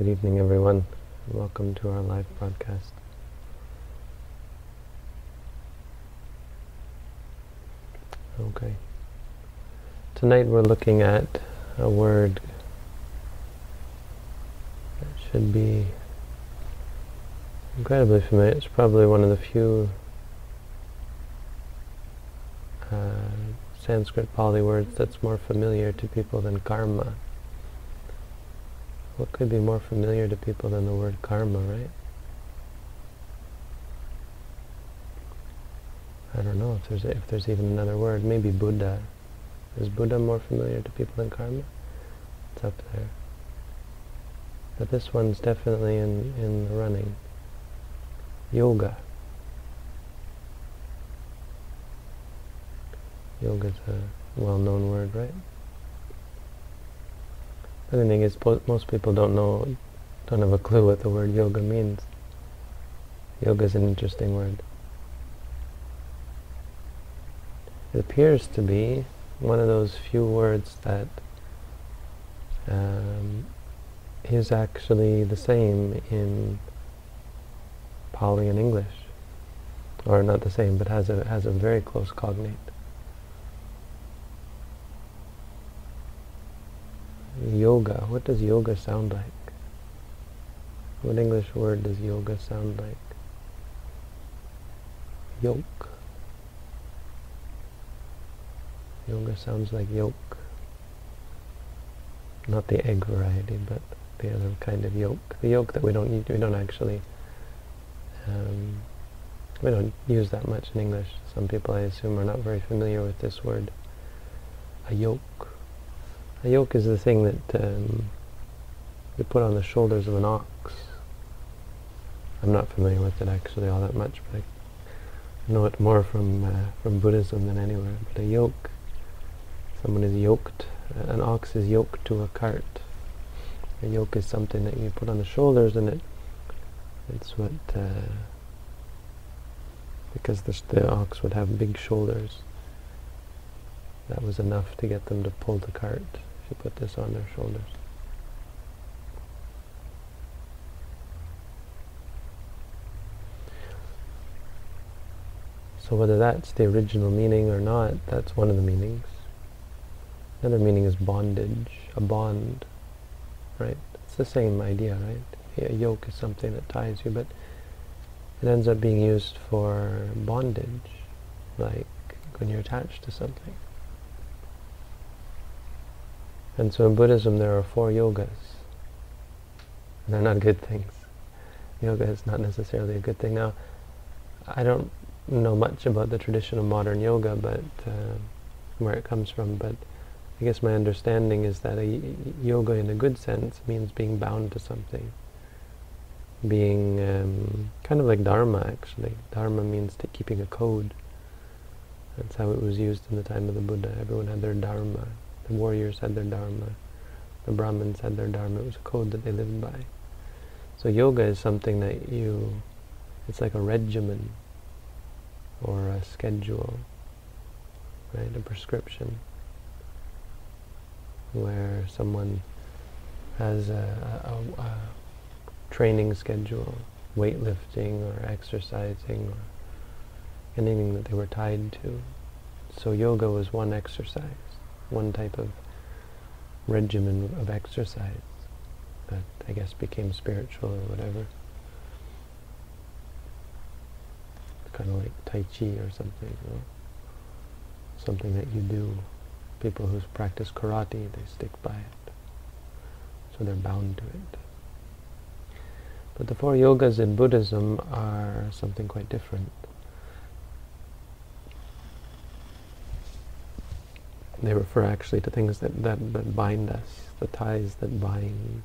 Good evening, everyone. Welcome to our live broadcast. Okay. Tonight we're looking at a word that should be incredibly familiar. It's probably one of the few uh, Sanskrit Pali words that's more familiar to people than karma. What could be more familiar to people than the word karma, right? I don't know if there's if there's even another word. Maybe Buddha. Is Buddha more familiar to people than karma? It's up there. But this one's definitely in, in the running. Yoga. Yoga's a well-known word, right? The thing is, most people don't know, don't have a clue what the word yoga means. Yoga is an interesting word. It appears to be one of those few words that um, is actually the same in Pali and English. Or not the same, but has a, has a very close cognate. Yoga. What does yoga sound like? What English word does yoga sound like? Yoke. Yoga sounds like yolk. Not the egg variety, but the other kind of yolk. The yolk that we don't use, we don't actually um, we don't use that much in English. Some people, I assume, are not very familiar with this word. A yoke. A yoke is the thing that um, you put on the shoulders of an ox. I'm not familiar with it actually all that much, but I know it more from uh, from Buddhism than anywhere. But a yoke Someone is yoked, an ox is yoked to a cart. A yoke is something that you put on the shoulders and it it's what uh, because the, the ox would have big shoulders that was enough to get them to pull the cart you put this on their shoulders. So whether that's the original meaning or not, that's one of the meanings. Another meaning is bondage, a bond, right? It's the same idea, right? A yoke is something that ties you, but it ends up being used for bondage, like when you're attached to something. And so in Buddhism there are four yogas. They're not good things. Yoga is not necessarily a good thing. Now, I don't know much about the tradition of modern yoga, but uh, where it comes from, but I guess my understanding is that a yoga in a good sense means being bound to something. Being um, kind of like dharma actually. Dharma means keeping a code. That's how it was used in the time of the Buddha. Everyone had their dharma. The warriors had their dharma. The Brahmins had their dharma. It was a code that they lived by. So yoga is something that you, it's like a regimen or a schedule, right? A prescription where someone has a, a, a training schedule, weightlifting or exercising or anything that they were tied to. So yoga was one exercise, one type of regimen of exercise that I guess became spiritual or whatever. Kind of like Tai Chi or something, something that you do people who practice karate, they stick by it. So they're bound to it. But the four yogas in Buddhism are something quite different. They refer actually to things that, that, that bind us, the ties that bind.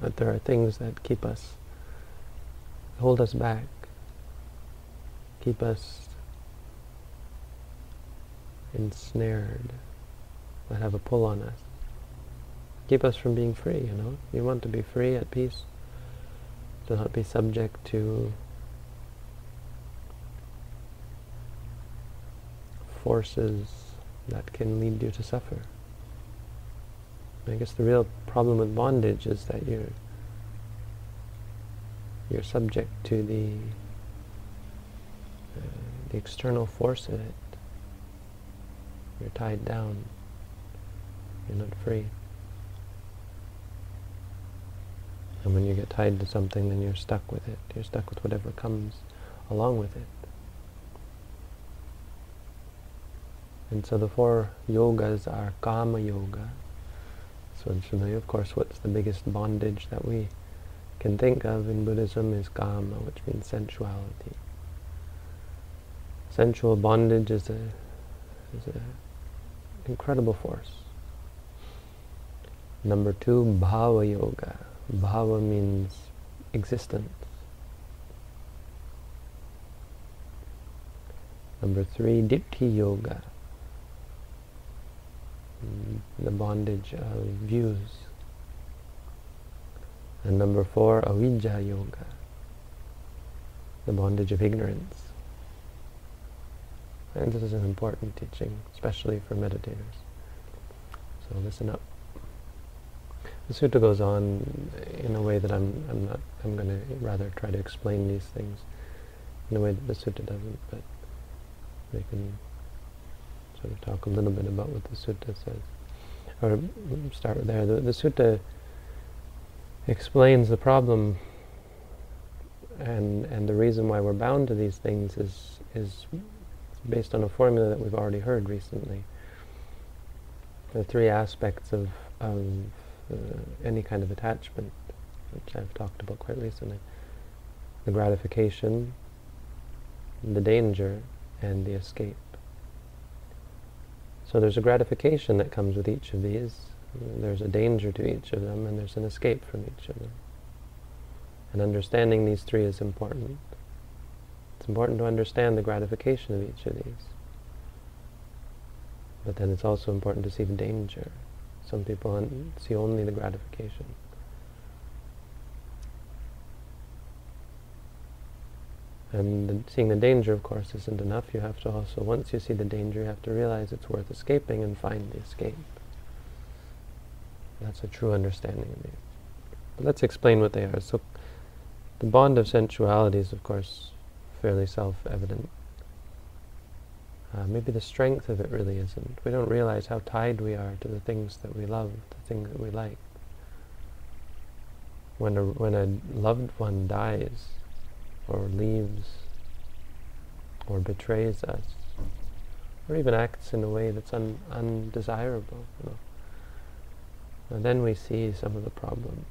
That there are things that keep us, hold us back, keep us ensnared, that have a pull on us. Keep us from being free, you know. You want to be free, at peace, to not be subject to forces that can lead you to suffer. I guess the real problem with bondage is that you're you're subject to the uh, the external force of it. You're tied down. You're not free. And when you get tied to something, then you're stuck with it. You're stuck with whatever comes along with it. And so the four yogas are Kama Yoga. So familiar, of course, what's the biggest bondage that we can think of in Buddhism is Kama, which means sensuality. Sensual bondage is a is an incredible force. Number two, Bhava Yoga. Bhava means existence. Number three, Ditthi Yoga. The bondage of views. And number four, Avijja Yoga. The bondage of ignorance. And this is an important teaching, especially for meditators. So listen up. The sutta goes on in a way that I'm, I'm not, I'm going to rather try to explain these things in a way that the sutta doesn't, but we can sort of talk a little bit about what the sutta says. Or start there. The, the sutta explains the problem and and the reason why we're bound to these things is is based on a formula that we've already heard recently. The three aspects of, of uh, any kind of attachment, which I've talked about quite recently. The gratification, the danger, and the escape. So there's a gratification that comes with each of these. There's a danger to each of them, and there's an escape from each of them. And understanding these three is important. It's important to understand the gratification of each of these. But then it's also important to see the danger. Some people see only the gratification. And the, seeing the danger, of course, isn't enough. You have to also, once you see the danger, you have to realize it's worth escaping and find the escape. That's a true understanding of these. But let's explain what they are. So, the bond of sensuality is, of course, fairly self-evident. Uh, maybe the strength of it really isn't. We don't realize how tied we are to the things that we love, the things that we like. When a, when a loved one dies, or leaves, or betrays us, or even acts in a way that's un, undesirable, you know, and then we see some of the problem.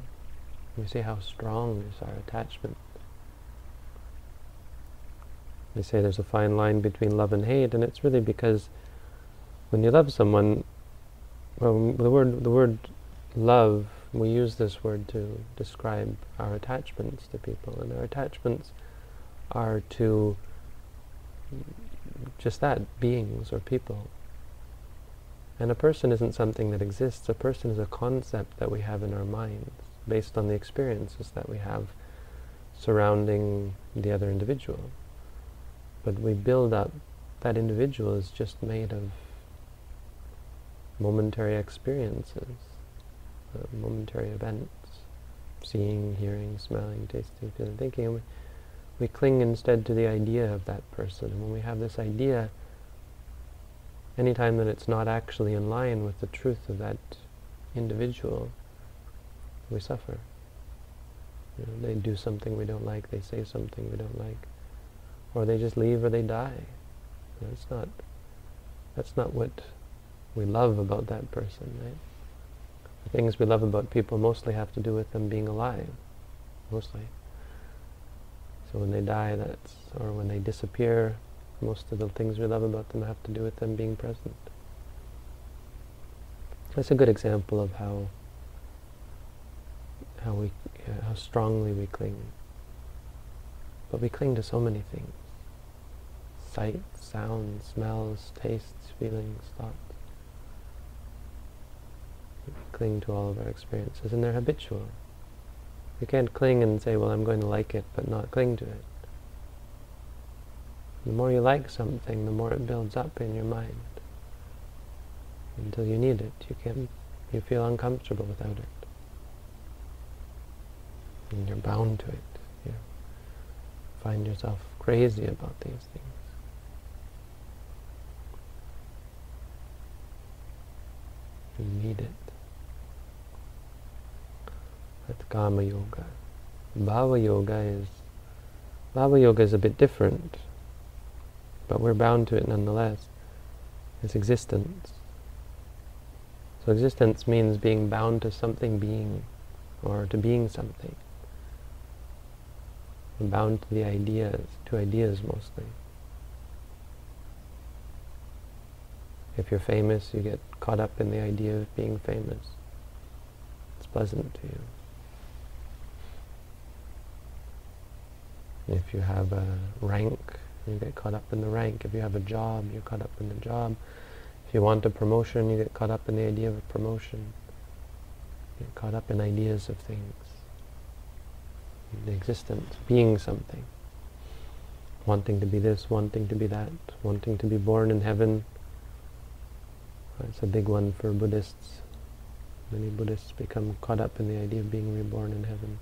We see how strong is our attachment they say there's a fine line between love and hate, and it's really because when you love someone, well, the word the word love, we use this word to describe our attachments to people, and our attachments are to just that, beings or people. And a person isn't something that exists. A person is a concept that we have in our minds, based on the experiences that we have surrounding the other individual. But we build up, that individual is just made of momentary experiences, uh, momentary events, seeing, hearing, smelling, tasting, feeling, thinking. And we, we cling instead to the idea of that person. And when we have this idea, anytime that it's not actually in line with the truth of that individual, we suffer. You know, they do something we don't like, they say something we don't like or they just leave or they die. That's not that's not what we love about that person, right? The things we love about people mostly have to do with them being alive, mostly. So when they die, that's or when they disappear, most of the things we love about them have to do with them being present. That's a good example of how how we uh, how strongly we cling. But we cling to so many things sight, sounds, smells, tastes, feelings, thoughts. We cling to all of our experiences, and they're habitual. You can't cling and say, well, I'm going to like it, but not cling to it. The more you like something, the more it builds up in your mind. Until you need it. You can't You feel uncomfortable without it. And you're bound to it. You find yourself crazy about these things. You need it. That's Kama Yoga. Bhava Yoga is Bhava Yoga is a bit different, but we're bound to it nonetheless. It's existence. So existence means being bound to something being, or to being something. And bound to the ideas, to ideas mostly. If you're famous, you get caught up in the idea of being famous. It's pleasant to you. If you have a rank, you get caught up in the rank. If you have a job, you're caught up in the job. If you want a promotion, you get caught up in the idea of a promotion. You get caught up in ideas of things. The existence, being something. Wanting to be this, wanting to be that, wanting to be born in heaven. It's a big one for Buddhists. Many Buddhists become caught up in the idea of being reborn in heaven.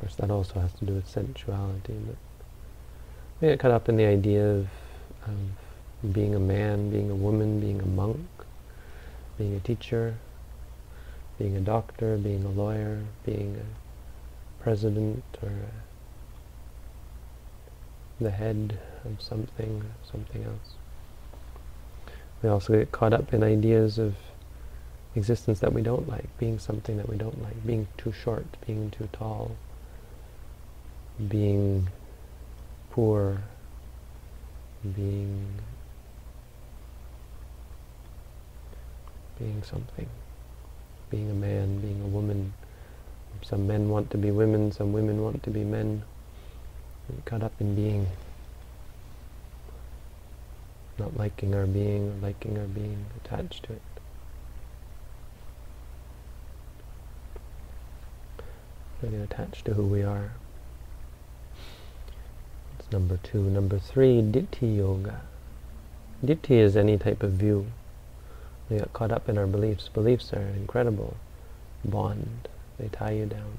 Course, that also has to do with sensuality, but we get caught up in the idea of, of being a man, being a woman, being a monk, being a teacher, being a doctor, being a lawyer, being a president or the head of something, something else. We also get caught up in ideas of existence that we don't like, being something that we don't like, being too short, being too tall, being poor, being being something, being a man, being a woman. Some men want to be women, some women want to be men. We're caught up in being, not liking our being, or liking our being, attached to it. Really attached to who we are. Number two. Number three, Ditthi Yoga. Ditthi is any type of view. We get caught up in our beliefs. Beliefs are an incredible bond. They tie you down.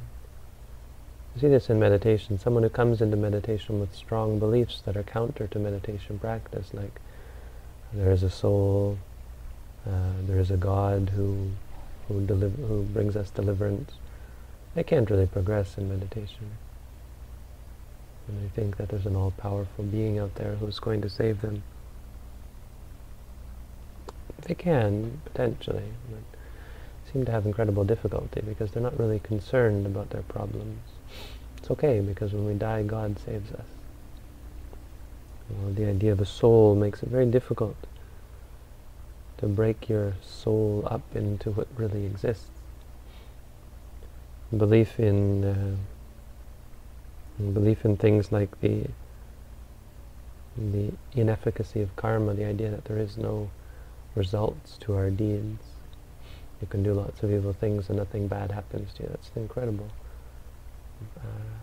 You see this in meditation. Someone who comes into meditation with strong beliefs that are counter to meditation practice, like there is a soul, uh, there is a God who who, who brings us deliverance. They can't really progress in meditation. And they think that there's an all-powerful being out there who's going to save them. They can, potentially, but seem to have incredible difficulty because they're not really concerned about their problems. It's okay because when we die, God saves us. Well, the idea of a soul makes it very difficult to break your soul up into what really exists. Belief in uh, belief in things like the the inefficacy of karma, the idea that there is no results to our deeds. You can do lots of evil things and nothing bad happens to you. That's incredible. Uh,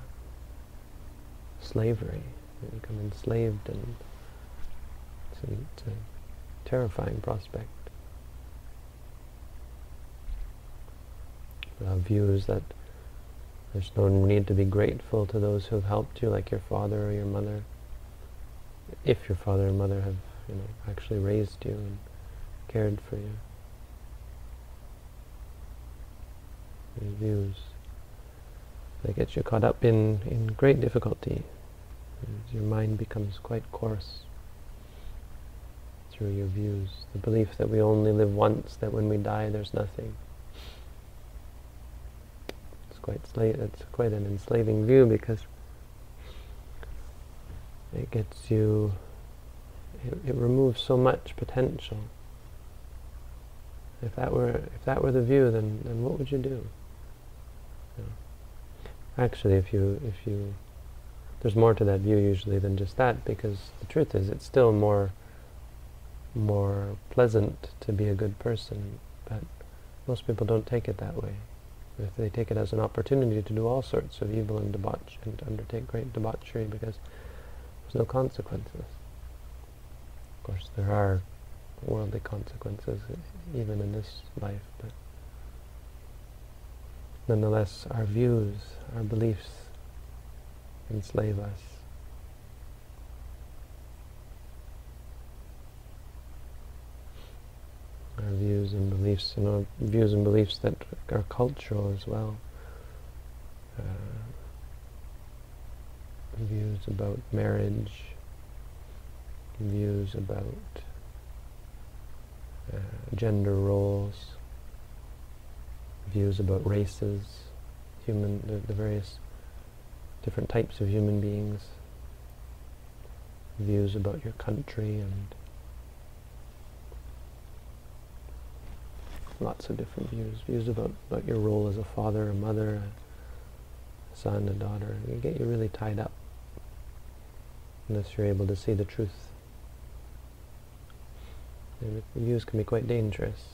slavery. You become enslaved and it's a, it's a terrifying prospect. Uh, views that there's no need to be grateful to those who have helped you, like your father or your mother, if your father and mother have, you know, actually raised you and cared for you. These views. They get you caught up in, in great difficulty. Your mind becomes quite coarse through your views. The belief that we only live once, that when we die there's nothing. It's quite, it's quite an enslaving view because it gets you, it, it removes so much potential if that were if that were the view, then then what would you do? Actually, if you if you there's more to that view usually than just that, because the truth is, it's still more more pleasant to be a good person, but most people don't take it that way. If they take it as an opportunity to do all sorts of evil and debauch, and undertake great debauchery because there's no consequences. Of course, there are worldly consequences even in this life, but nonetheless, our views, our beliefs enslave us. Our views and beliefs, and our views and beliefs that are cultural as well. Uh, views about marriage, views about uh, gender roles, views about races, human, the, the various different types of human beings, views about your country and lots of different views, views about, about your role as a father, a mother, a son, a daughter. They get you really tied up unless you're able to see the truth. And views can be quite dangerous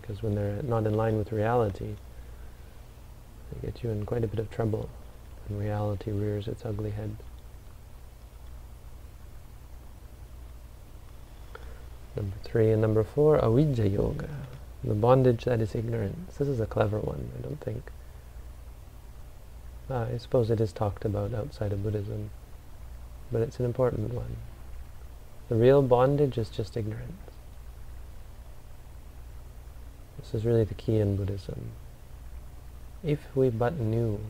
because when they're not in line with reality, they get you in quite a bit of trouble and reality rears its ugly head. Number three and number four, avijja yoga, the bondage that is ignorance. This is a clever one, I don't think. Uh, I suppose it is talked about outside of Buddhism, but it's an important one. The real bondage is just ignorance. This is really the key in Buddhism. If we but knew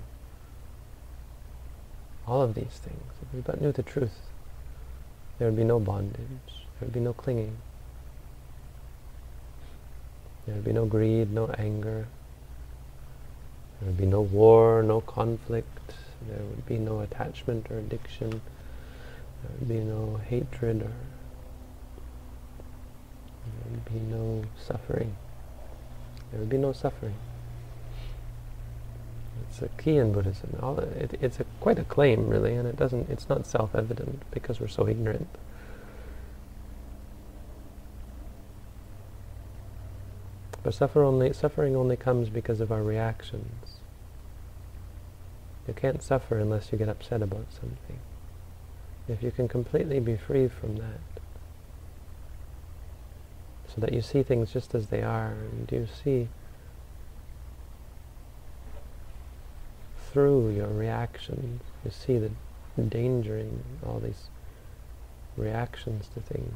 all of these things, if we but knew the truth, there would be no bondage, there would be no clinging, there would be no greed, no anger, there would be no war, no conflict, there would be no attachment or addiction, there would be no hatred or there would be no suffering. There would be no suffering. It's a key in Buddhism. All, it, it's a, quite a claim, really, and it doesn't. It's not self-evident because we're so ignorant. But suffer only, suffering only comes because of our reactions. You can't suffer unless you get upset about something. If you can completely be free from that, so that you see things just as they are, and you see through your reactions, you see the danger in all these reactions to things,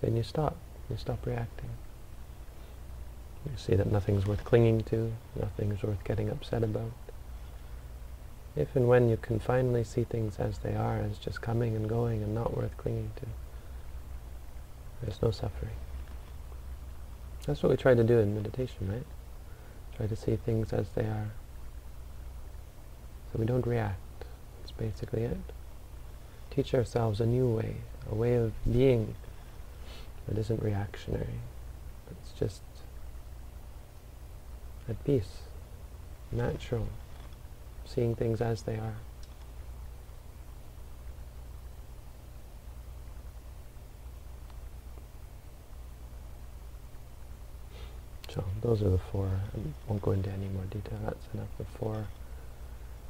then you stop. You stop reacting. You see that nothing's worth clinging to, nothing's worth getting upset about. If and when you can finally see things as they are, as just coming and going and not worth clinging to, there's no suffering. That's what we try to do in meditation, right? Try to see things as they are. So we don't react. That's basically it. Teach ourselves a new way, a way of being that isn't reactionary. It's just at peace, natural, seeing things as they are. So those are the four. I won't go into any more detail. That's enough. The four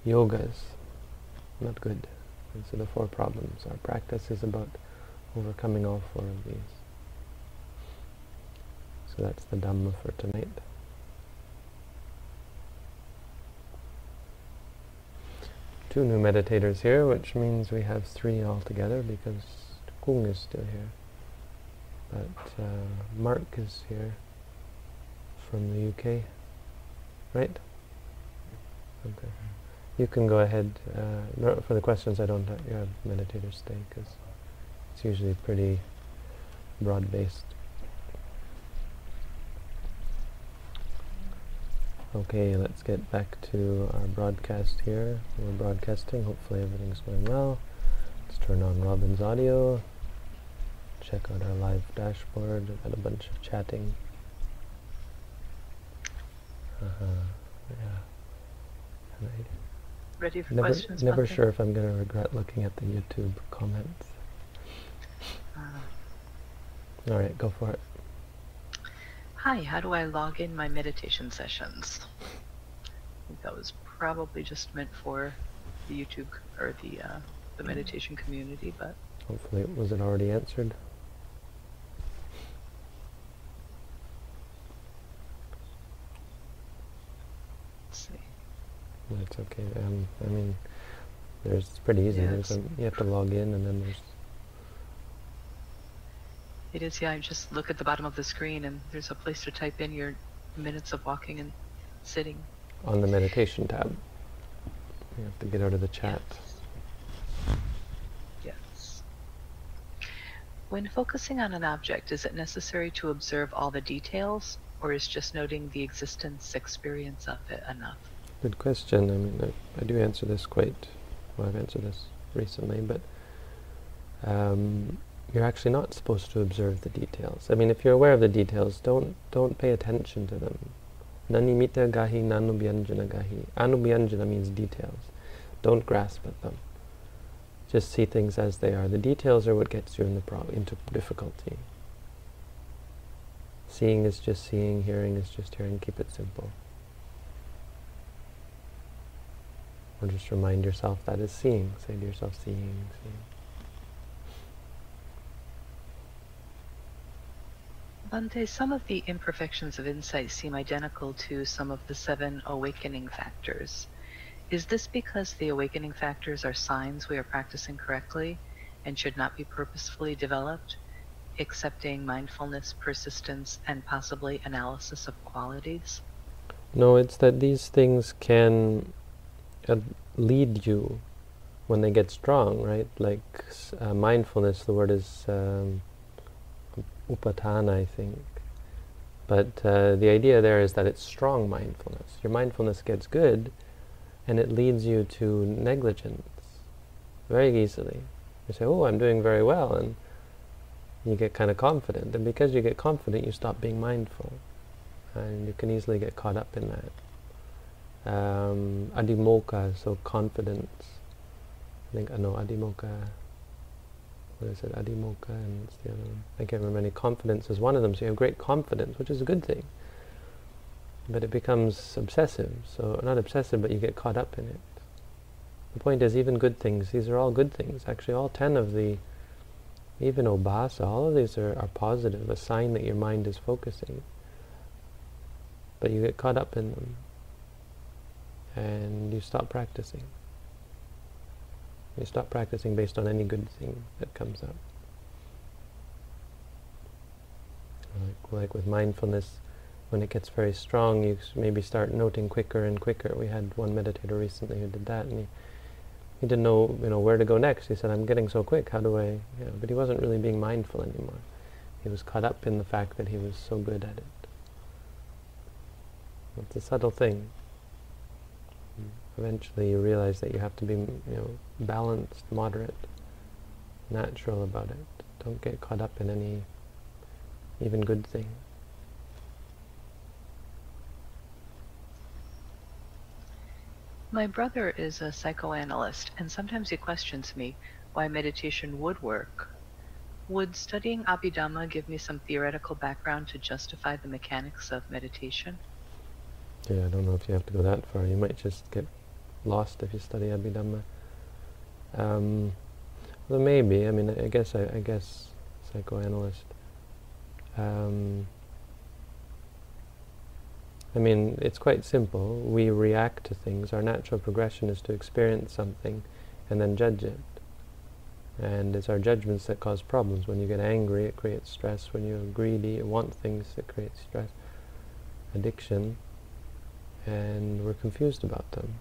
yogas. Not good. These are the four problems. Our practice is about overcoming all four of these. So that's the Dhamma for tonight. Two new meditators here, which means we have three altogether because Kung is still here. But uh, Mark is here from the UK, right? Okay. You can go ahead. Uh, for the questions, I don't have, have meditators stay because it's usually pretty broad-based. Okay, let's get back to our broadcast here. We're broadcasting. Hopefully everything's going well. Let's turn on Robin's audio. Check out our live dashboard. We've got a bunch of chatting. Uh-huh. Yeah. Right. Ready for never, questions? Never sure if I'm going to regret looking at the YouTube comments. Uh, All right, go for it. Hi, how do I log in my meditation sessions? I think that was probably just meant for the YouTube or the uh, the meditation community, but Hopefully, it was it already answered? That's okay. Um, I mean, there's it's pretty easy. Yeah, There's a, you have to log in, and then there's It is, yeah. Just look at the bottom of the screen, and there's a place to type in your minutes of walking and sitting. on the meditation tab. You have to get out of the chat. Yes. When focusing on an object, is it necessary to observe all the details, or is just noting the existence experience of it enough? Good question. I mean, I, I do answer this quite. Well, I've answered this recently, but um, you're actually not supposed to observe the details. I mean, if you're aware of the details, don't don't pay attention to them. Nanimita gahi nanubhyanjana gahi. Anubhyanjana means details. Don't grasp at them. Just see things as they are. The details are what gets you in the into difficulty. Seeing is just seeing, hearing is just hearing. Keep it simple. Or just remind yourself that is seeing. Say to yourself, seeing, seeing. Some of the imperfections of insight seem identical to some of the seven awakening factors. Is this because the awakening factors are signs we are practicing correctly and should not be purposefully developed, accepting mindfulness, persistence, and possibly analysis of qualities? No, it's that these things can uh, lead you when they get strong, right? Like uh, mindfulness, the word is um, upatthana, I think. But uh, the idea there is that it's strong mindfulness. Your mindfulness gets good, and it leads you to negligence very easily. You say, "Oh, I'm doing very well," and you get kind of confident. And because you get confident, you stop being mindful and you can easily get caught up in that. Um, adhimokkha, so confidence. I think I know adhimokkha. What is it? Adhimokkha, and what's the other one? I can't remember any. Confidence is one of them. So you have great confidence, which is a good thing. But it becomes obsessive. So not obsessive, but you get caught up in it. The point is, even good things. These are all good things. Actually, all ten of the, even obhasa, all of these are, are positive. A sign that your mind is focusing but you get caught up in them and you stop practicing. You stop practicing based on any good thing that comes up. Like, like with mindfulness, when it gets very strong, you maybe start noting quicker and quicker. We had one meditator recently who did that, and he, he didn't know, you know, where to go next. He said, "I'm getting so quick. How do I?" You know, but he wasn't really being mindful anymore. He was caught up in the fact that he was so good at it. It's a subtle thing. Eventually, you realize that you have to be, you know, balanced, moderate, natural about it. Don't get caught up in any even good thing. My brother is a psychoanalyst, and sometimes he questions me why meditation would work. Would studying Abhidhamma give me some theoretical background to justify the mechanics of meditation? Yeah, I don't know if you have to go that far. You might just get lost if you study Abhidhamma. Um, well, maybe. I mean, I guess. I, I guess psychoanalyst. Um, I mean, it's quite simple. We react to things. Our natural progression is to experience something and then judge it. And it's our judgments that cause problems. When you get angry, it creates stress. When you're greedy, you want things, it creates stress. Addiction. And we're confused about them.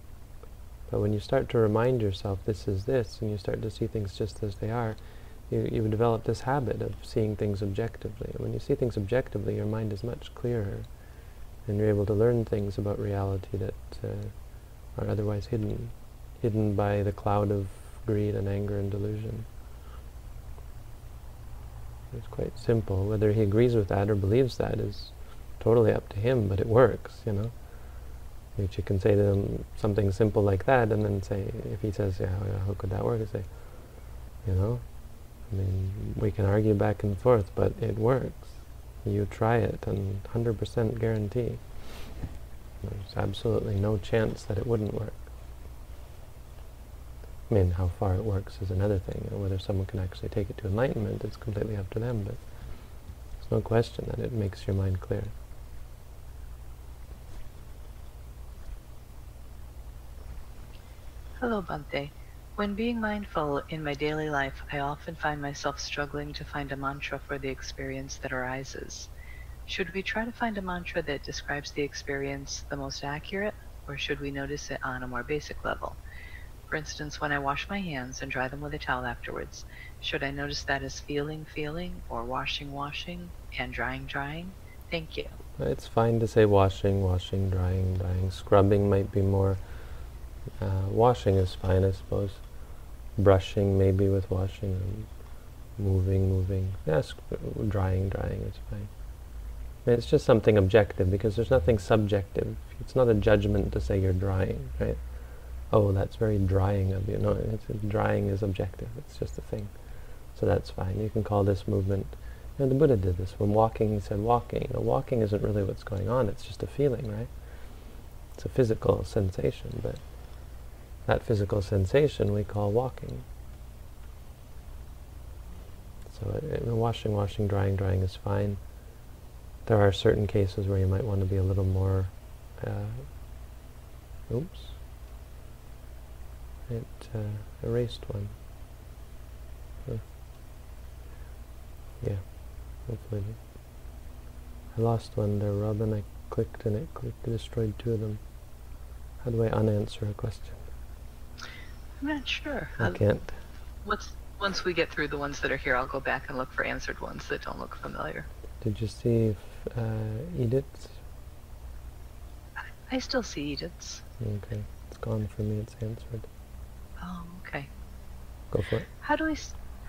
But when you start to remind yourself this is this, and you start to see things just as they are, you, you develop this habit of seeing things objectively. And when you see things objectively, your mind is much clearer and you're able to learn things about reality that uh, are otherwise hidden, hidden by the cloud of greed and anger and delusion. It's quite simple. Whether he agrees with that or believes that is totally up to him, but it works, you know. Which you can say to him something simple like that, and then say, if he says, yeah, how, how could that work? I say, you know, I mean, we can argue back and forth, but it works. You try it, and 100% guarantee. There's absolutely no chance that it wouldn't work. I mean, how far it works is another thing. Whether someone can actually take it to enlightenment, it's completely up to them, but there's no question that it makes your mind clear. Hello, Bhante. When being mindful in my daily life, I often find myself struggling to find a mantra for the experience that arises. Should we try to find a mantra that describes the experience the most accurate, or should we notice it on a more basic level? For instance, when I wash my hands and dry them with a towel afterwards, should I notice that as feeling, feeling, or washing, washing, and drying, drying? Thank you. It's fine to say washing, washing, drying, drying. Scrubbing might be more. Uh, washing is fine, I suppose. Brushing maybe with washing, moving, moving. Yes, drying, drying is fine. I mean, it's just something objective because there's nothing subjective. It's not a judgment to say you're drying, right? Oh, that's very drying of you. No, drying is objective. It's just a thing. So that's fine. You can call this movement and the Buddha did this. When walking, he said walking. Now, walking isn't really what's going on. It's just a feeling, right? It's a physical sensation, but that physical sensation we call walking. So uh, washing, washing, drying, drying is fine. There are certain cases where you might want to be a little more, uh, oops, it uh, erased one. Huh. Yeah. Hopefully. I lost one there, Robin. I clicked and it clicked, destroyed two of them. How do I unanswer a question? I'm not sure. I can't. What's, once we get through the ones that are here, I'll go back and look for answered ones that don't look familiar. Did you see uh, Edith's? I still see Edith's. Okay. It's gone for me. It's answered. Oh, okay. Go for it. How do we,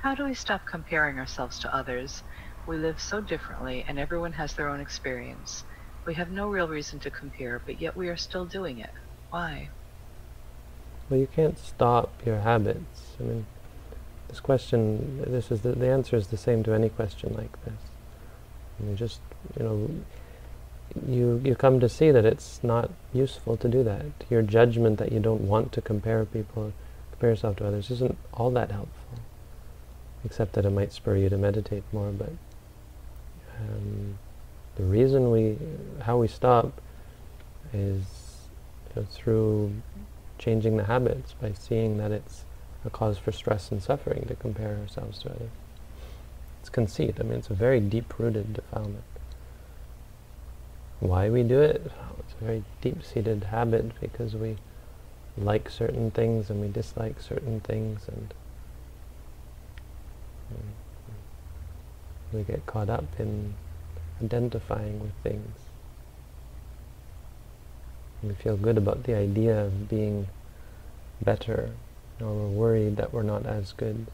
how do we stop comparing ourselves to others? We live so differently, and everyone has their own experience. We have no real reason to compare, but yet we are still doing it. Why? Well, you can't stop your habits. I mean, this question, this is the, the answer is the same to any question like this. You just, you know, you you come to see that it's not useful to do that. Your judgment that you don't want to compare people, compare yourself to others, isn't all that helpful. Except that it might spur you to meditate more, but um, the reason we, how we stop is you know, through changing the habits, by seeing that it's a cause for stress and suffering to compare ourselves to others. It's conceit. I mean, it's a very deep-rooted defilement. Why we do it? it's a very deep-seated habit because we like certain things and we dislike certain things and mm, we get caught up in identifying with things. We feel good about the idea of being better, or we're worried that we're not as good.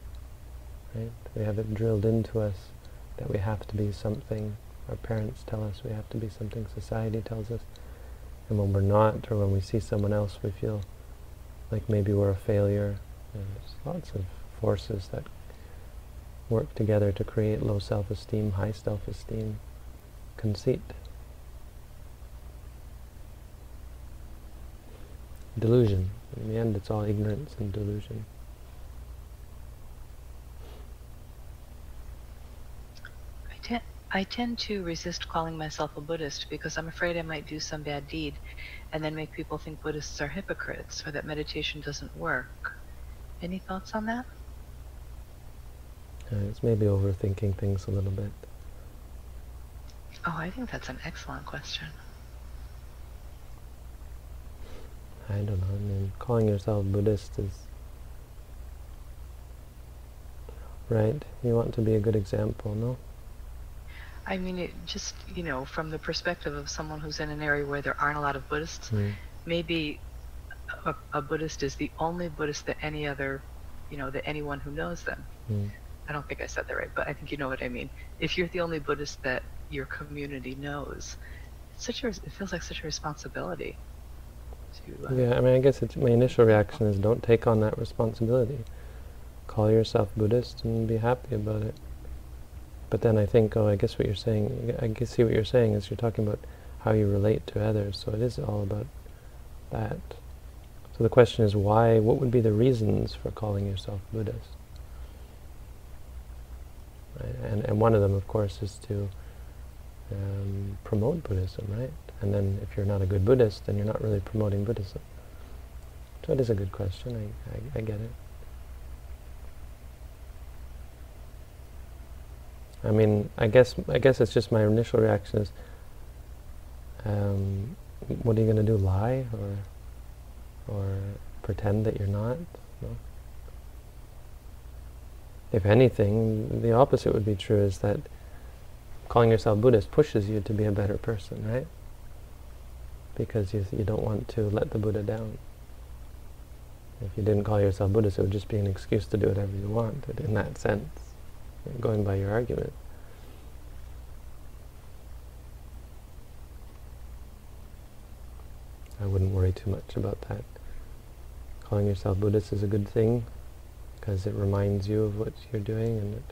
Right? We have it drilled into us that we have to be something. Our parents tell us we have to be something. Society tells us. And when we're not, or when we see someone else, we feel like maybe we're a failure. And there's lots of forces that work together to create low self-esteem, high self-esteem, conceit. Delusion. In the end, it's all ignorance and delusion. I, te- I tend to resist calling myself a Buddhist because I'm afraid I might do some bad deed and then make people think Buddhists are hypocrites or that meditation doesn't work. Any thoughts on that? Uh, it's maybe overthinking things a little bit. Oh, I think that's an excellent question. I don't know. I mean, calling yourself Buddhist is right. You want to be a good example, no? I mean, it just you know, from the perspective of someone who's in an area where there aren't a lot of Buddhists, mm. maybe a, a, Buddhist is the only Buddhist that any other, you know, that anyone who knows them. Mm. I don't think I said that right, but I think you know what I mean. If you're the only Buddhist that your community knows, it's such a, it feels like such a responsibility. To, uh, yeah, I mean, I guess my initial reaction is don't take on that responsibility. Call yourself Buddhist and be happy about it. But then I think, oh, I guess what you're saying, I guess see what you're saying is you're talking about how you relate to others. So it is all about that. So the question is why, what would be the reasons for calling yourself Buddhist? Right? And, and one of them, of course, is to um, promote Buddhism, right? And then if you're not a good Buddhist, then you're not really promoting Buddhism. So it is a good question. I, I, I get it. I mean, I guess I guess it's just my initial reaction is, um, what are you going to do? Lie or or pretend that you're not? No. If anything, the opposite would be true. Is that calling yourself Buddhist pushes you to be a better person, right? Because you you don't want to let the Buddha down. If you didn't call yourself Buddhist, it would just be an excuse to do whatever you want. In that sense going by your argument. I wouldn't worry too much about that. Calling yourself Buddhist is a good thing because it reminds you of what you're doing and it,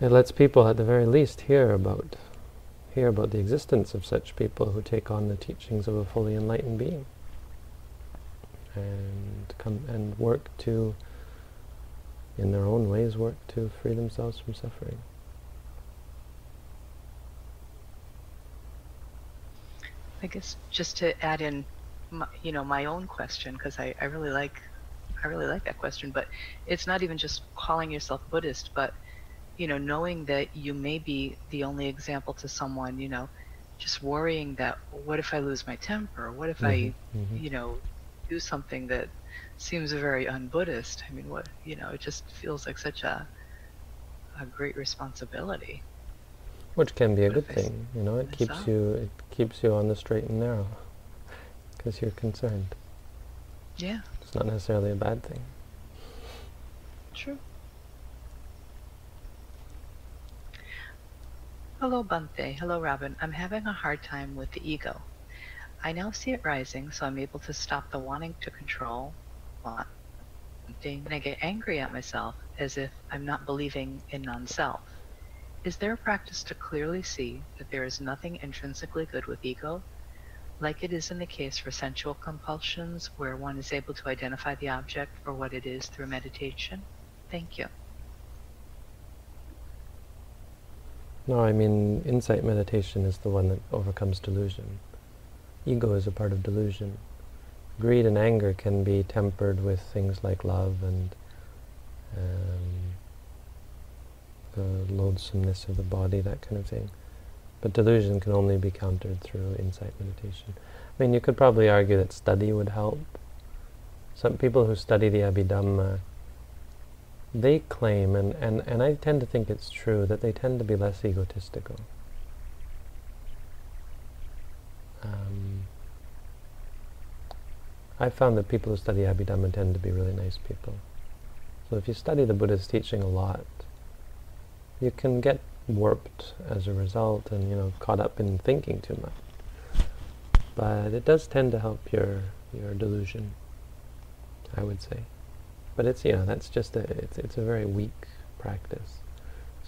it lets people at the very least hear about hear about the existence of such people who take on the teachings of a fully enlightened being and come and work to in their own ways, work to free themselves from suffering. I guess just to add in, my, you know, my own question because I, I really like, I really like that question. But it's not even just calling yourself Buddhist, but you know, knowing that you may be the only example to someone, you know, just worrying that what if I lose my temper? What if mm-hmm, I, mm-hmm. you know, do something that seems very un-Buddhist. I mean, what you know, it just feels like such a a great responsibility. Which can be a good thing, you know. It keeps you it keeps you on the straight and narrow because you're concerned. Yeah. It's not necessarily a bad thing. True. Hello, Bhante. Hello, Robin. I'm having a hard time with the ego. I now see it rising, so I'm able to stop the wanting to control, wanting, I get angry at myself as if I'm not believing in non-self. Is there a practice to clearly see that there is nothing intrinsically good with ego, like it is in the case for sensual compulsions where one is able to identify the object for what it is through meditation? Thank you. No, I mean, insight meditation is the one that overcomes delusion. Ego is a part of delusion. Greed and anger can be tempered with things like love and um, the loathsomeness of the body, that kind of thing. But delusion can only be countered through insight meditation. I mean, you could probably argue that study would help. Some people who study the Abhidhamma, they claim, and, and, and I tend to think it's true, that they tend to be less egotistical. Um, I've found that people who study Abhidhamma tend to be really nice people. So if you study the Buddha's teaching a lot, you can get warped as a result and, you know, caught up in thinking too much. But it does tend to help your, your delusion, I would say. But it's, you know, that's just a, it's, it's a very weak practice.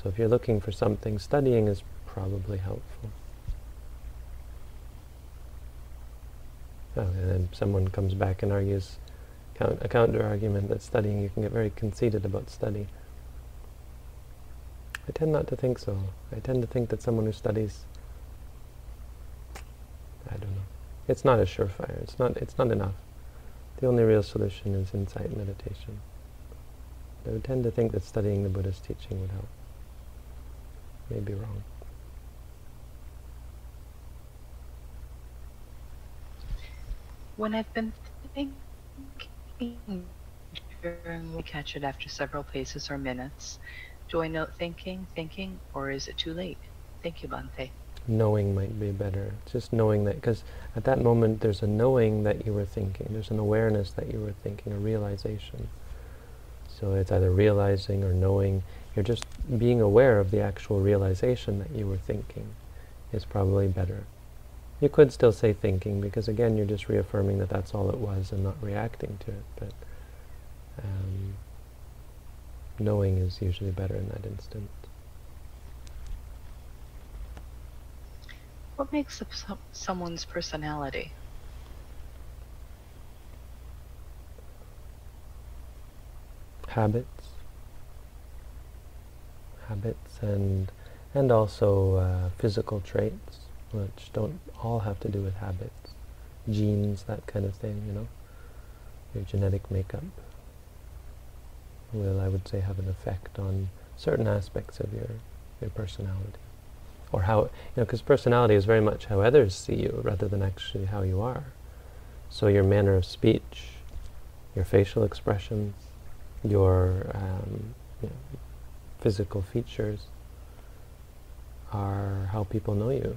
So if you're looking for something, studying is probably helpful. Oh, and then someone comes back and argues a counter argument that studying, you can get very conceited about study. I tend not to think so. I tend to think that someone who studies, I don't know, it's not a surefire. It's not, it's not enough. The only real solution is insight meditation. I would tend to think that studying the Buddha's teaching would help. Maybe wrong. when I've been thinking during we catch it after several paces or minutes, do I note thinking, thinking, or is it too late? Thank you, Bhante. Knowing might be better. Just knowing that, because at that moment there's a knowing that you were thinking. There's an awareness that you were thinking, a realization. So it's either realizing or knowing. You're just being aware of the actual realization that you were thinking is probably better. You could still say thinking, because again, you're just reaffirming that that's all it was and not reacting to it. But um, knowing is usually better in that instant. What makes up some, someone's personality? Habits. Habits and and also uh, physical traits which don't all have to do with habits, genes, that kind of thing, you know. your genetic makeup will, I would say, have an effect on certain aspects of your, your personality. Or how, you know, because personality is very much how others see you rather than actually how you are. So your manner of speech, your facial expressions, your um, you know, physical features are how people know you.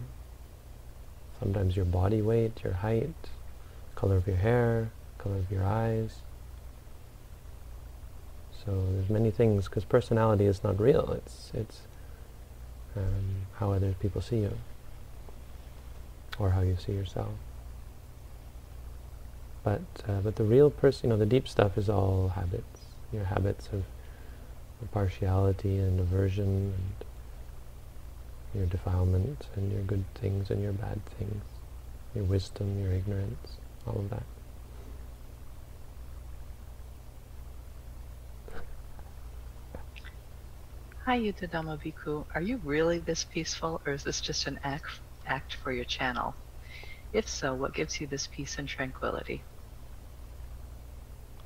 Sometimes your body weight, your height, color of your hair, color of your eyes. So there's many things, because personality is not real. It's it's um, how other people see you, or how you see yourself. But uh, but the real person, you know, the deep stuff is all habits. Your habits of, partiality and aversion, and your defilement, and your good things and your bad things, your wisdom, your ignorance, all of that. Hi, Yuta Bhikkhu. Are you really this peaceful, or is this just an act, act for your channel? If so, what gives you this peace and tranquility?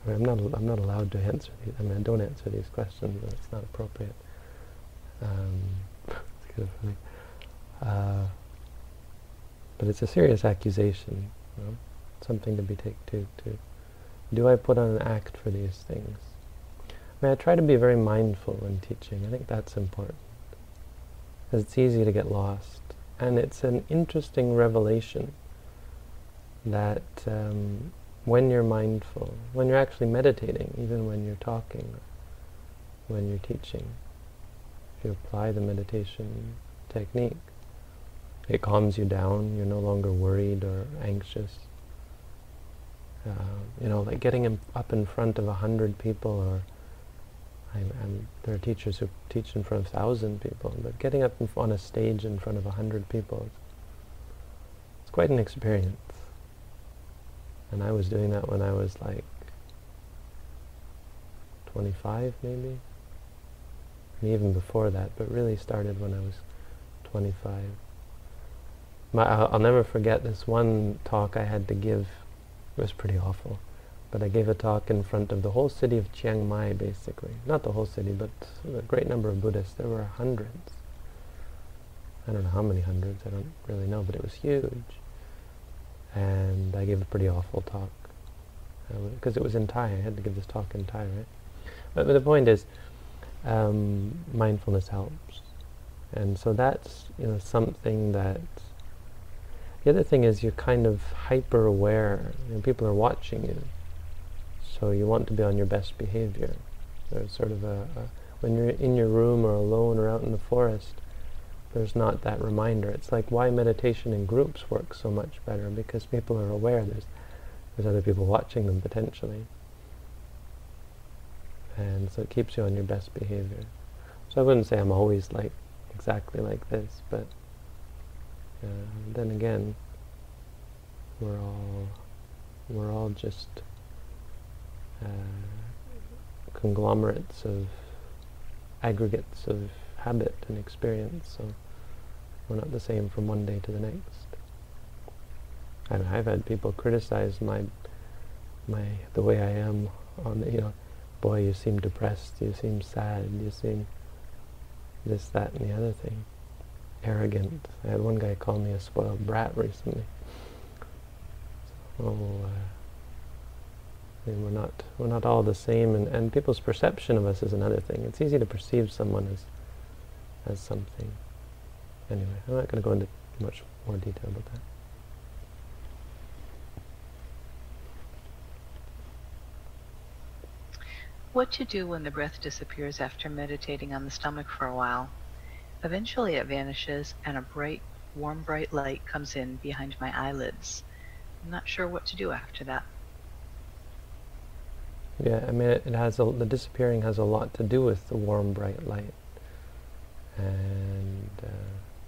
I am not. I'm not allowed to answer these. I mean, I don't answer these questions. It's not appropriate. Um, it's kind of funny. Uh, but it's a serious accusation. You know? Something to be taken to. To do I put on an act for these things? I I try to be very mindful when teaching. I think that's important. Because it's easy to get lost. And it's an interesting revelation that um, when you're mindful, when you're actually meditating, even when you're talking, when you're teaching, if you apply the meditation technique, it calms you down, you're no longer worried or anxious. Uh, you know, like getting in, up in front of a hundred people or there are teachers who teach in front of thousand people, but getting up on a stage in front of a hundred people, it's quite an experience. And I was doing that when I was like 25 maybe, and even before that, but really started when I was 25. My, I'll, I'll never forget this one talk I had to give. It was pretty awful. But I gave a talk in front of the whole city of Chiang Mai, basically. Not the whole city, but a great number of Buddhists. There were hundreds. I don't know how many hundreds, I don't really know, but it was huge. And I gave a pretty awful talk. Because it was in Thai, I had to give this talk in Thai, right? But, but the point is, um, mindfulness helps. And so that's you know something that the other thing is you're kind of hyper aware. Know, people are watching you. So you want to be on your best behavior. There's sort of a, a, when you're in your room or alone or out in the forest, there's not that reminder. It's like why meditation in groups works so much better because people are aware there's there's other people watching them potentially. And so it keeps you on your best behavior. So I wouldn't say I'm always like exactly like this, but uh, then again, we're all we're all just uh, conglomerates of aggregates of habit and experience. So we're not the same from one day to the next. And I've had people criticize my my the way I am on the, you know, boy, you seem depressed, you seem sad, you seem this, that, and the other thing. Arrogant. I had one guy call me a spoiled brat recently. So, oh, uh, we're not we're not all the same, and, and people's perception of us is another thing. It's easy to perceive someone as as something. Anyway, I'm not going to go into much more detail about that. What to do when the breath disappears after meditating on the stomach for a while. Eventually it vanishes and a bright, warm bright light comes in behind my eyelids. I'm not sure what to do after that. Yeah, I mean, it, it has a, the disappearing has a lot to do with the warm, bright light, and uh,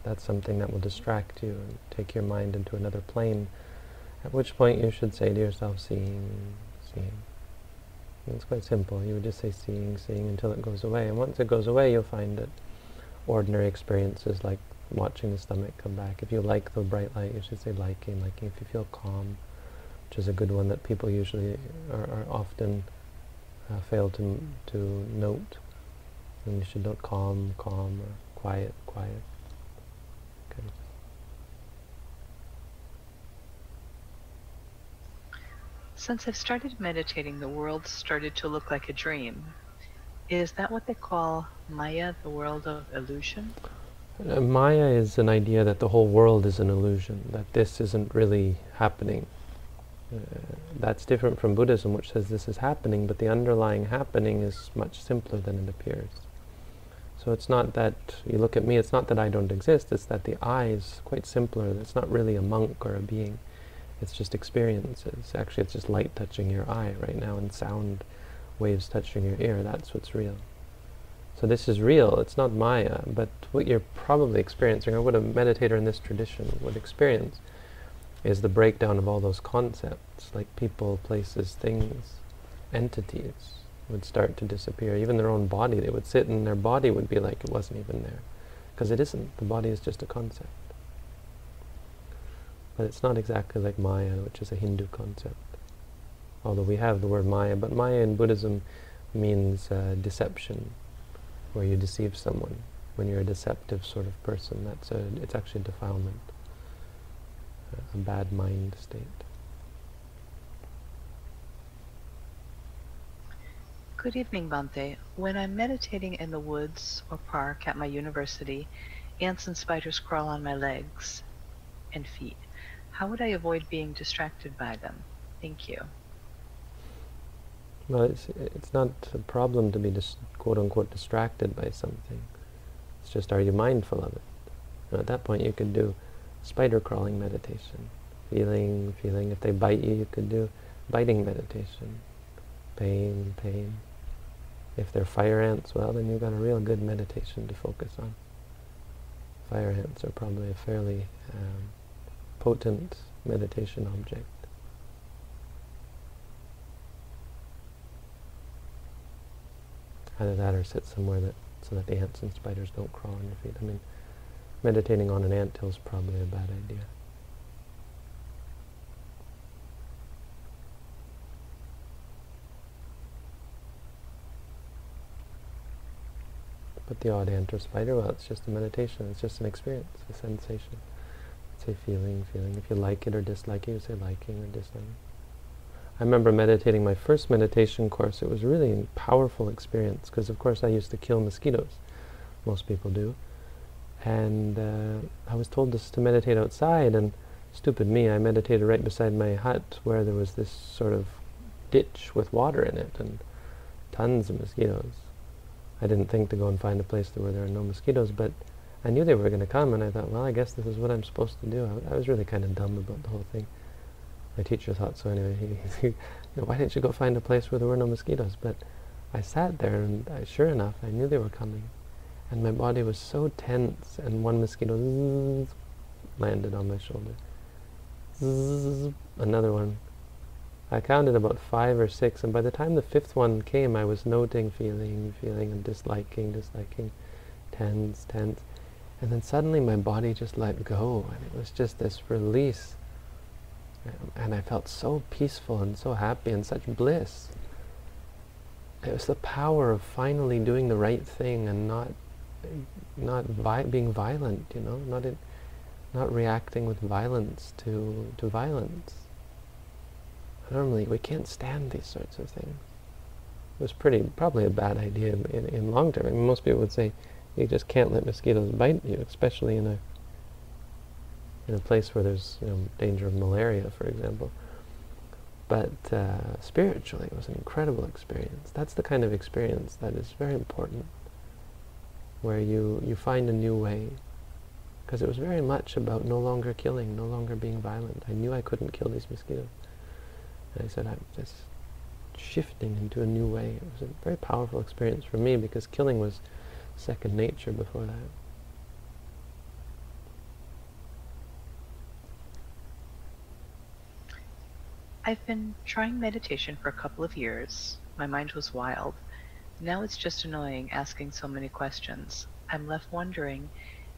that's something that will distract you and take your mind into another plane. At which point you should say to yourself, "Seeing, seeing." And it's quite simple. You would just say "seeing, seeing" until it goes away, and once it goes away, you'll find that ordinary experiences like watching the stomach come back. If you like the bright light, you should say liking, liking. If you feel calm, which is a good one that people usually are, are often uh, fail to to note. And you should note calm, calm, or quiet, quiet. Since I've started meditating, the world started to look like a dream. Is that what they call Maya, the world of illusion? Uh, Maya is an idea that the whole world is an illusion, that this isn't really happening. Uh, that's different from Buddhism, which says this is happening, but the underlying happening is much simpler than it appears. So it's not that, you look at me, it's not that I don't exist, it's that the I is quite simpler. It's not really a monk or a being. It's just experiences. Actually, it's just light touching your eye right now and sound waves touching your ear. That's what's real. So this is real. It's not Maya, but what you're probably experiencing, or what a meditator in this tradition would experience, is the breakdown of all those concepts, like people, places, things, entities would start to disappear. Even their own body, they would sit and their body would be like it wasn't even there. Because it isn't. The body is just a concept. But it's not exactly like Maya, which is a Hindu concept. Although we have the word Maya, but Maya in Buddhism means uh, deception, where you deceive someone. When you're a deceptive sort of person, that's a, it's actually a defilement a bad mind state. Good evening, Bhante. When I'm meditating in the woods or park at my university, ants and spiders crawl on my legs and feet. How would I avoid being distracted by them? Thank you. Well, it's, it's not a problem to be dis- quote-unquote distracted by something. It's just, are you mindful of it? At that point, you could do spider crawling meditation. Feeling, feeling. If they bite you, you could do biting meditation. Pain, pain. If they're fire ants, well, then you've got a real good meditation to focus on. Fire ants are probably a fairly um, potent meditation object. Either that or sit somewhere that so that the ants and spiders don't crawl on your feet. I mean, meditating on an ant hill is probably a bad idea. But the odd ant or spider, well, it's just a meditation. It's just an experience, a sensation. Say feeling, feeling. If you like it or dislike it, you say liking or disliking. I remember meditating my first meditation course. It was really a powerful experience because, of course, I used to kill mosquitoes. Most people do and uh, I was told to, meditate outside, and stupid me, I meditated right beside my hut where there was this sort of ditch with water in it and tons of mosquitoes. I didn't think to go and find a place where there are no mosquitoes, but I knew they were going to come, and I thought, well, I guess this is what I'm supposed to do. I, I was really kind of dumb about the whole thing. My teacher thought so anyway. He, he, why didn't you go find a place where there were no mosquitoes? But I sat there, and I, sure enough, I knew they were coming and my body was so tense and one mosquito zzz, landed on my shoulder. Zzz, another one. I counted about five or six and by the time the fifth one came I was noting feeling feeling and disliking disliking. Tense tense. And then suddenly my body just let go and it was just this release. Um, and I felt so peaceful and so happy and such bliss. It was the power of finally doing the right thing and not not vi being violent, you know, not in, not reacting with violence to to violence. Normally, we can't stand these sorts of things. It was pretty probably a bad idea in, in, long term. I mean, most people would say you just can't let mosquitoes bite you, especially in a in a place where there's you know danger of malaria, for example. But uh, spiritually, it was an incredible experience. That's the kind of experience that is very important where you, you find a new way. Because it was very much about no longer killing, no longer being violent. I knew I couldn't kill these mosquitoes. And I said, I'm just shifting into a new way. It was a very powerful experience for me because killing was second nature before that. I've been trying meditation for a couple of years. My mind was wild. Now it's just annoying asking so many questions. I'm left wondering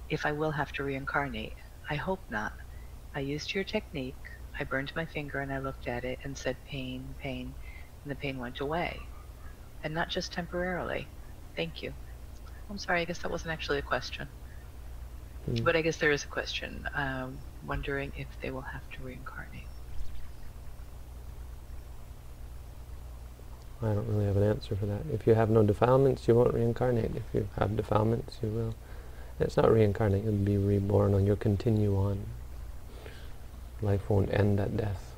if I will have to reincarnate. I hope not. I used your technique. I burned my finger and I looked at it and said pain, pain, and the pain went away. And not just temporarily. Thank you. I'm sorry, I guess that wasn't actually a question. Hmm. But I guess there is a question. Um, wondering if they will have to reincarnate. I don't really have an answer for that. If you have no defilements, you won't reincarnate. If you have defilements, you will. It's not reincarnate, you'll be reborn on, you'll continue on. Life won't end at death.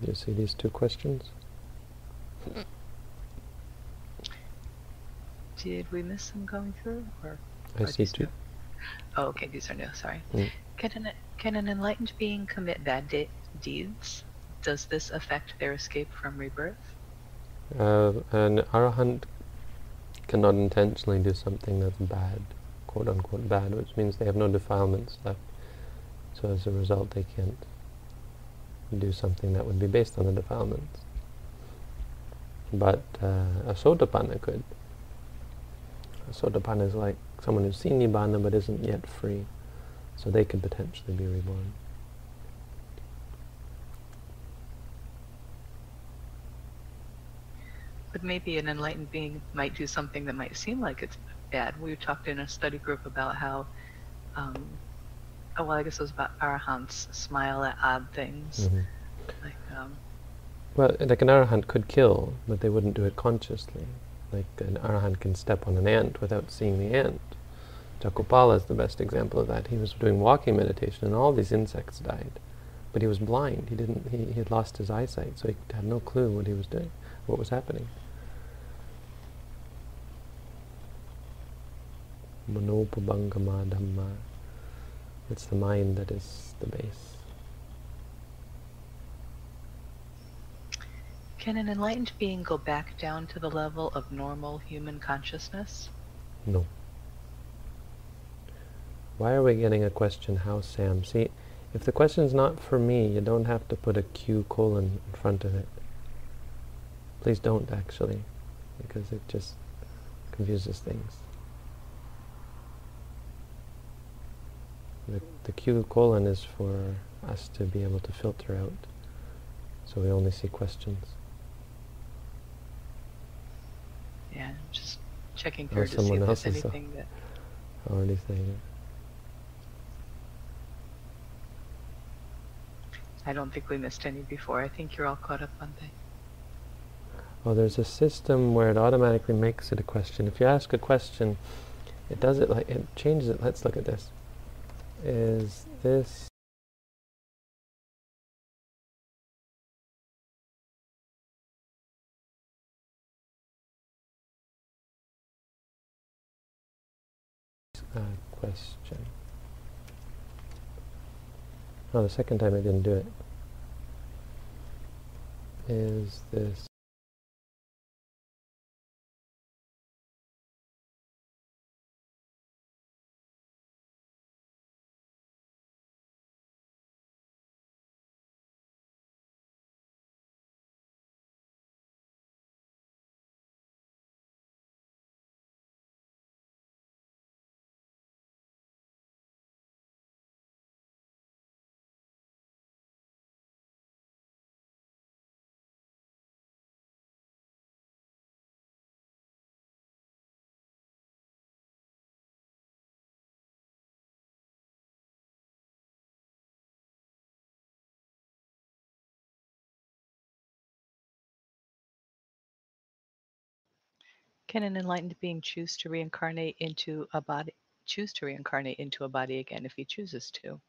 Do you see these two questions? Mm. Did we miss some going through, or I see two. Oh, okay, these are new. Sorry. Mm. Can an can an enlightened being commit bad de- deeds? Does this affect their escape from rebirth? Uh, an arahant cannot intentionally do something that's bad, quote unquote bad, which means they have no defilements left. So as a result, they can't do something that would be based on the defilements. But uh, a sotapanna could. Sotapanna is like someone who's seen nibbana but isn't yet free. So they could potentially be reborn. But maybe an enlightened being might do something that might seem like it's bad. We talked in a study group about how, um, oh well, I guess it was about arahants smile at odd things, Mhm. like um, Well, like an arahant could kill, but they wouldn't do it consciously. Like an arahant can step on an ant without seeing the ant. Cakkhupala is the best example of that. He was doing walking meditation, and all these insects died, but he was blind. He didn't. He, he had lost his eyesight, so he had no clue what he was doing, what was happening. Manopubbangama Dhamma. It's the mind that is the base. Can an enlightened being go back down to the level of normal human consciousness? No. Why are we getting a question, how Sam? See, if the question's not for me, you don't have to put a Q colon in front of it. Please don't, actually, because it just confuses things. The, the Q colon is for us to be able to filter out, so we only see questions. Yeah, just checking Or through to see if there's uh, anything that. Saying it. I don't think we missed any before. I think you're all caught up on things. Well, there's a system where it automatically makes it a question. If you ask a question, it does it like it changes it. Let's look at this. Is this question? Oh, the second time I didn't do it. Is this Can an enlightened being choose to reincarnate into a body? Choose to reincarnate into a body again if he chooses to.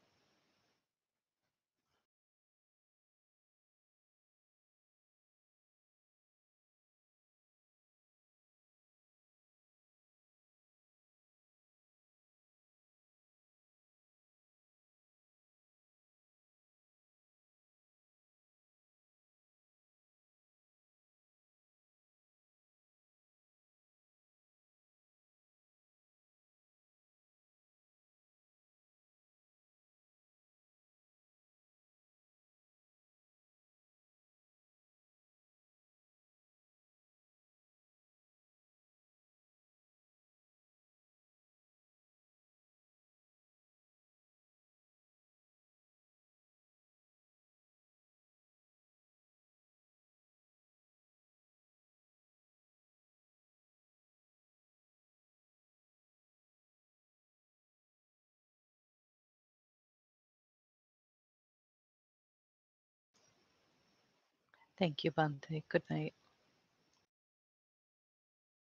Thank you, Bhante. Good night.